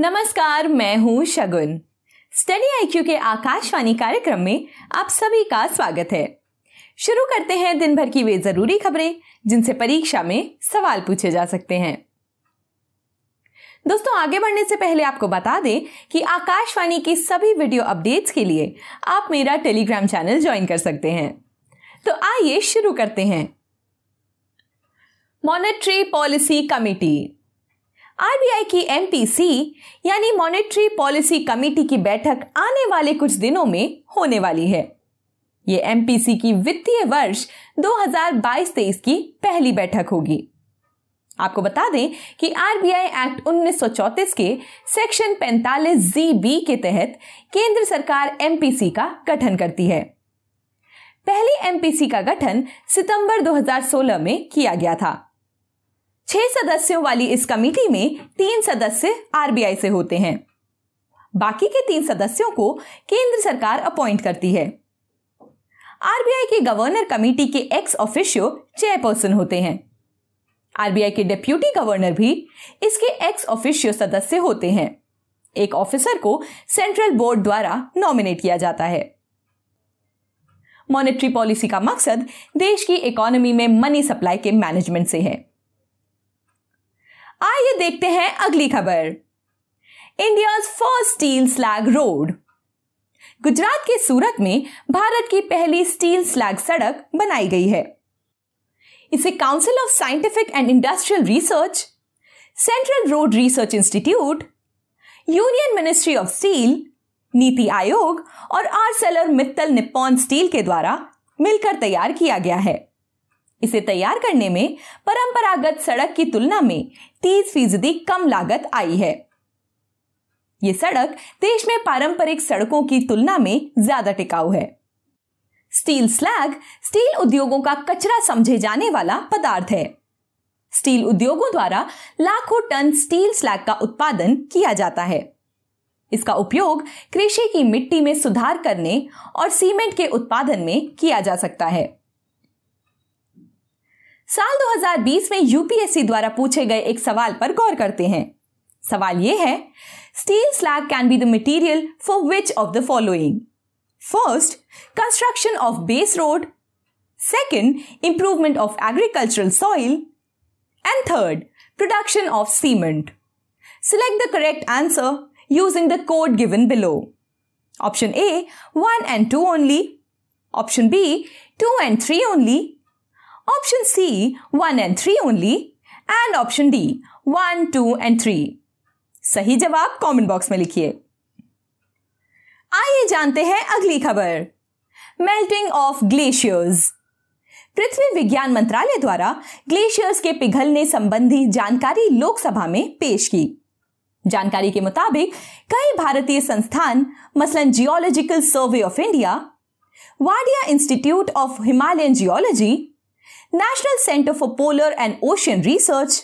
नमस्कार, मैं हूँ शगुन। स्टडी आईक्यू के आकाशवाणी कार्यक्रम में आप सभी का स्वागत है। शुरू करते हैं दिन भर की वे ज़रूरी खबरें, जिनसे परीक्षा में सवाल पूछे जा सकते हैं। दोस्तों, आगे बढ़ने से पहले आपको बता दें कि आकाशवाणी की सभी वीडियो अपडेट्स के लिए आप मेरा टेलीग्राम चैनल ज्वाइन कर सकते हैं। तो आइए शुरू करते हैं। Monetary policy committee. आरबीआई की एमपीसी, यानी मॉनेटरी पॉलिसी कमेटी की बैठक आने वाले कुछ दिनों में होने वाली है। ये एमपीसी की वित्तीय वर्ष 2022-23 की पहली बैठक होगी। आपको बता दें कि आरबीआई एक्ट 1934 के सेक्शन 45 जी बी के तहत केंद्र सरकार एमपीसी का गठन करती है। पहली एमपीसी का गठन सितंबर 2016 में किया गया था। छह सदस्यों वाली इस कमेटी में तीन सदस्य आरबीआई से होते हैं। बाकी के तीन सदस्यों को केंद्र सरकार अपॉइंट करती है। आरबीआई के गवर्नर कमेटी के एक्स ऑफिशियो चेयरपर्सन होते हैं। आरबीआई के डिप्यूटी गवर्नर भी इसके एक्स ऑफिशियो सदस्य होते हैं। एक ऑफिसर को सेंट्रल बोर्ड द्वारा नॉमिनेट किया जाता है। मॉनेटरी पॉलिसी का मकसद देश की इकोनॉमी में मनी सप्लाई के मैनेजमेंट से है। आइए देखते हैं अगली खबर। India first steel slag road. Gujarat के सूरत में भारत की पहली स्टील स्लैग सड़क बनाई गई है। इसे council of scientific and industrial research central road research institute union ministry of steel NITI Aayog और आरसेलर मित्तल निप्पॉन स्टील के द्वारा मिलकर तैयार किया गया है। इसे तैयार करने में परंपरागत सड़क की तुलना में तीस फ़ीसदी कम लागत आई है। ये सड़क देश में पारंपरिक सड़कों की तुलना में ज़्यादा टिकाऊ है। स्टील स्लैग स्टील उद्योगों का कचरा समझे जाने वाला पदार्थ है। स्टील उद्योगों द्वारा लाखों टन स्टील स्लैग का उत्पादन किया जाता है। इसका उपयोग कृषि की मिट्टी में सुधार करने और सीमेंट के उत्पादन में किया जा सकता है। साल 2020 में यूपीएससी द्वारा पूछे गए एक सवाल पर गौर करते हैं सवाल यह है steel slag can be the material for which of the following first construction of base road second improvement of agricultural soil and third production of cement select the correct answer using the code given below option A one and two only option B two and three only Option C, 1 and 3 only. And option D, 1, 2 and 3. सही जवाब comment box में लिखिए आइए जानते हैं अगली खबर melting of glaciers पृथ्वी विज्ञान मंत्रालय द्वारा ग्लेशियर्स के पिघलने संबंधी जानकारी लोकसभा में पेश की जानकारी के मुताबिक कई भारतीय संस्थान मसलन geological survey of India Wadia institute of Himalayan geology National Center for Polar and Ocean Research,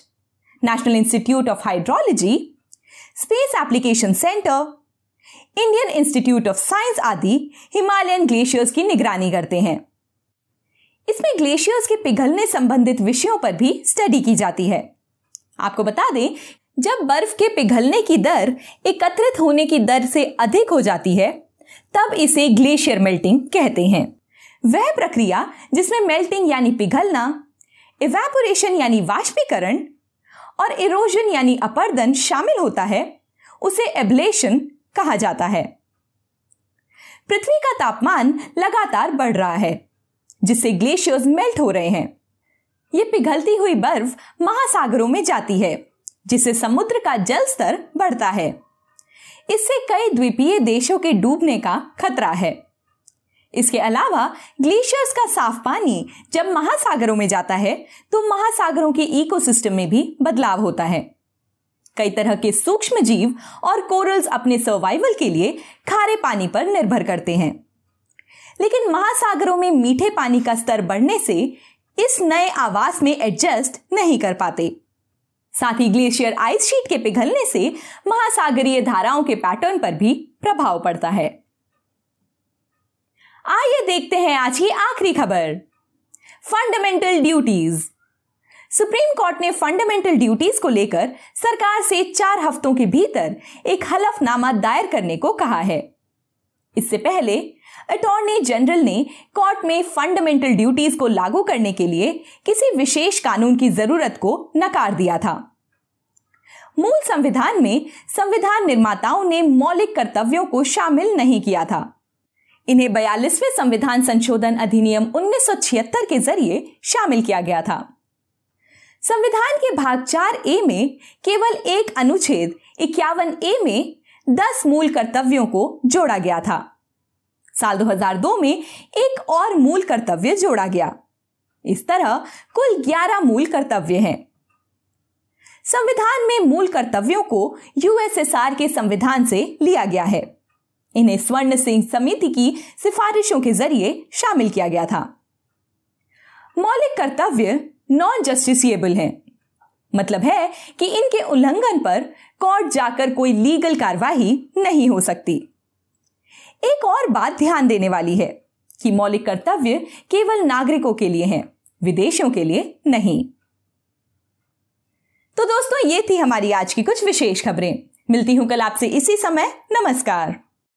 National Institute of Hydrology, Space Application Center, Indian institute of science आदि हिमालयन ग्लेशियर्स की निगरानी करते हैं। इसमें ग्लेशियर्स के पिघलने संबंधित विषयों पर भी स्टडी की जाती है। आपको बता दें जब बर्फ़ के पिघलने की दर एकत्रित होने की दर से अधिक हो जाती है तब इसे ग्लेशियर मेल्टिंग कहते हैं। वह प्रक्रिया जिसमें मेल्टिंग यानी पिघलना इवेपोरेशन यानी वाष्पीकरण और इरोजन यानी अपर्दन शामिल होता है, उसे एब्लेशन कहा जाता है। पृथ्वी का तापमान लगातार बढ़ रहा है, जिससे ग्लेशियर्स मेल्ट हो रहे हैं। यह पिघलती हुई बर्फ़ महासागरों में जाती है, जिससे समुद्र का जल स्तर बढ़ता है। इससे कई द्वीपीय देशों के डूबने का खतरा है। इसके अलावा ग्लेशियर्स का साफ़ पानी जब महासागरों में जाता है तो महासागरों के इकोसिस्टम में भी बदलाव होता है। कई तरह के सूक्ष्म जीव और कोरल्स अपने सर्वाइवल के लिए खारे पानी पर निर्भर करते हैं। लेकिन महासागरों में मीठे पानी का स्तर बढ़ने से इस नए आवास में एडजस्ट नहीं कर पाते। साथ ही ग्लेशियर आइस शीट के पिघलने से महासागरीय धाराओं के पैटर्न पर भी प्रभाव पड़ता है। आइए देखते हैं आज की आखिरी खबर। फंडामेंटल ड्यूटीज़ सुप्रीम कोर्ट ने फंडामेंटल ड्यूटीज़ को लेकर सरकार से चार हफ्तों के भीतर एक हलफनामा दायर करने को कहा है। इससे पहले अटॉर्नी जनरल ने कोर्ट में फंडामेंटल ड्यूटीज़ को लागू करने के लिए किसी विशेष कानून की ज़रूरत को नकार दिया था। मूल संविधान में संविधान निर्माताओं ने मौलिक कर्तव्यों को शामिल नहीं किया था। इन्हें बयालीसवें संविधान संशोधन अधिनियम 1976 के ज़रिए शामिल किया गया था। संविधान के भाग चार ए में केवल एक अनुच्छेद इक्यावन ए में दस मूल कर्तव्यों को जोड़ा गया था। साल 2002 में एक और मूल कर्तव्य जोड़ा गया। इस तरह कुल 11 मूल कर्तव्य हैं। संविधान में मूल कर्तव्यों को यूएसएसआर के संविधान से लिया गया है। इन्हें स्वर्ण सिंह समिति की सिफारिशों के ज़रिए शामिल किया गया था। मौलिक कर्तव्य नॉन जस्टिसिएबल हैं। मतलब है कि इनके उल्लंघन पर कोर्ट जाकर कोई लीगल कार्यवाही नहीं हो सकती। एक और बात ध्यान देने वाली है कि मौलिक कर्तव्य केवल नागरिकों के लिए हैं, विदेशों के लिए नहीं। तो दोस्तों, ये थी हमारी आज की कुछ विशेष खबरें। मिलती हूँ कल आपसे इसी समय। नमस्कार।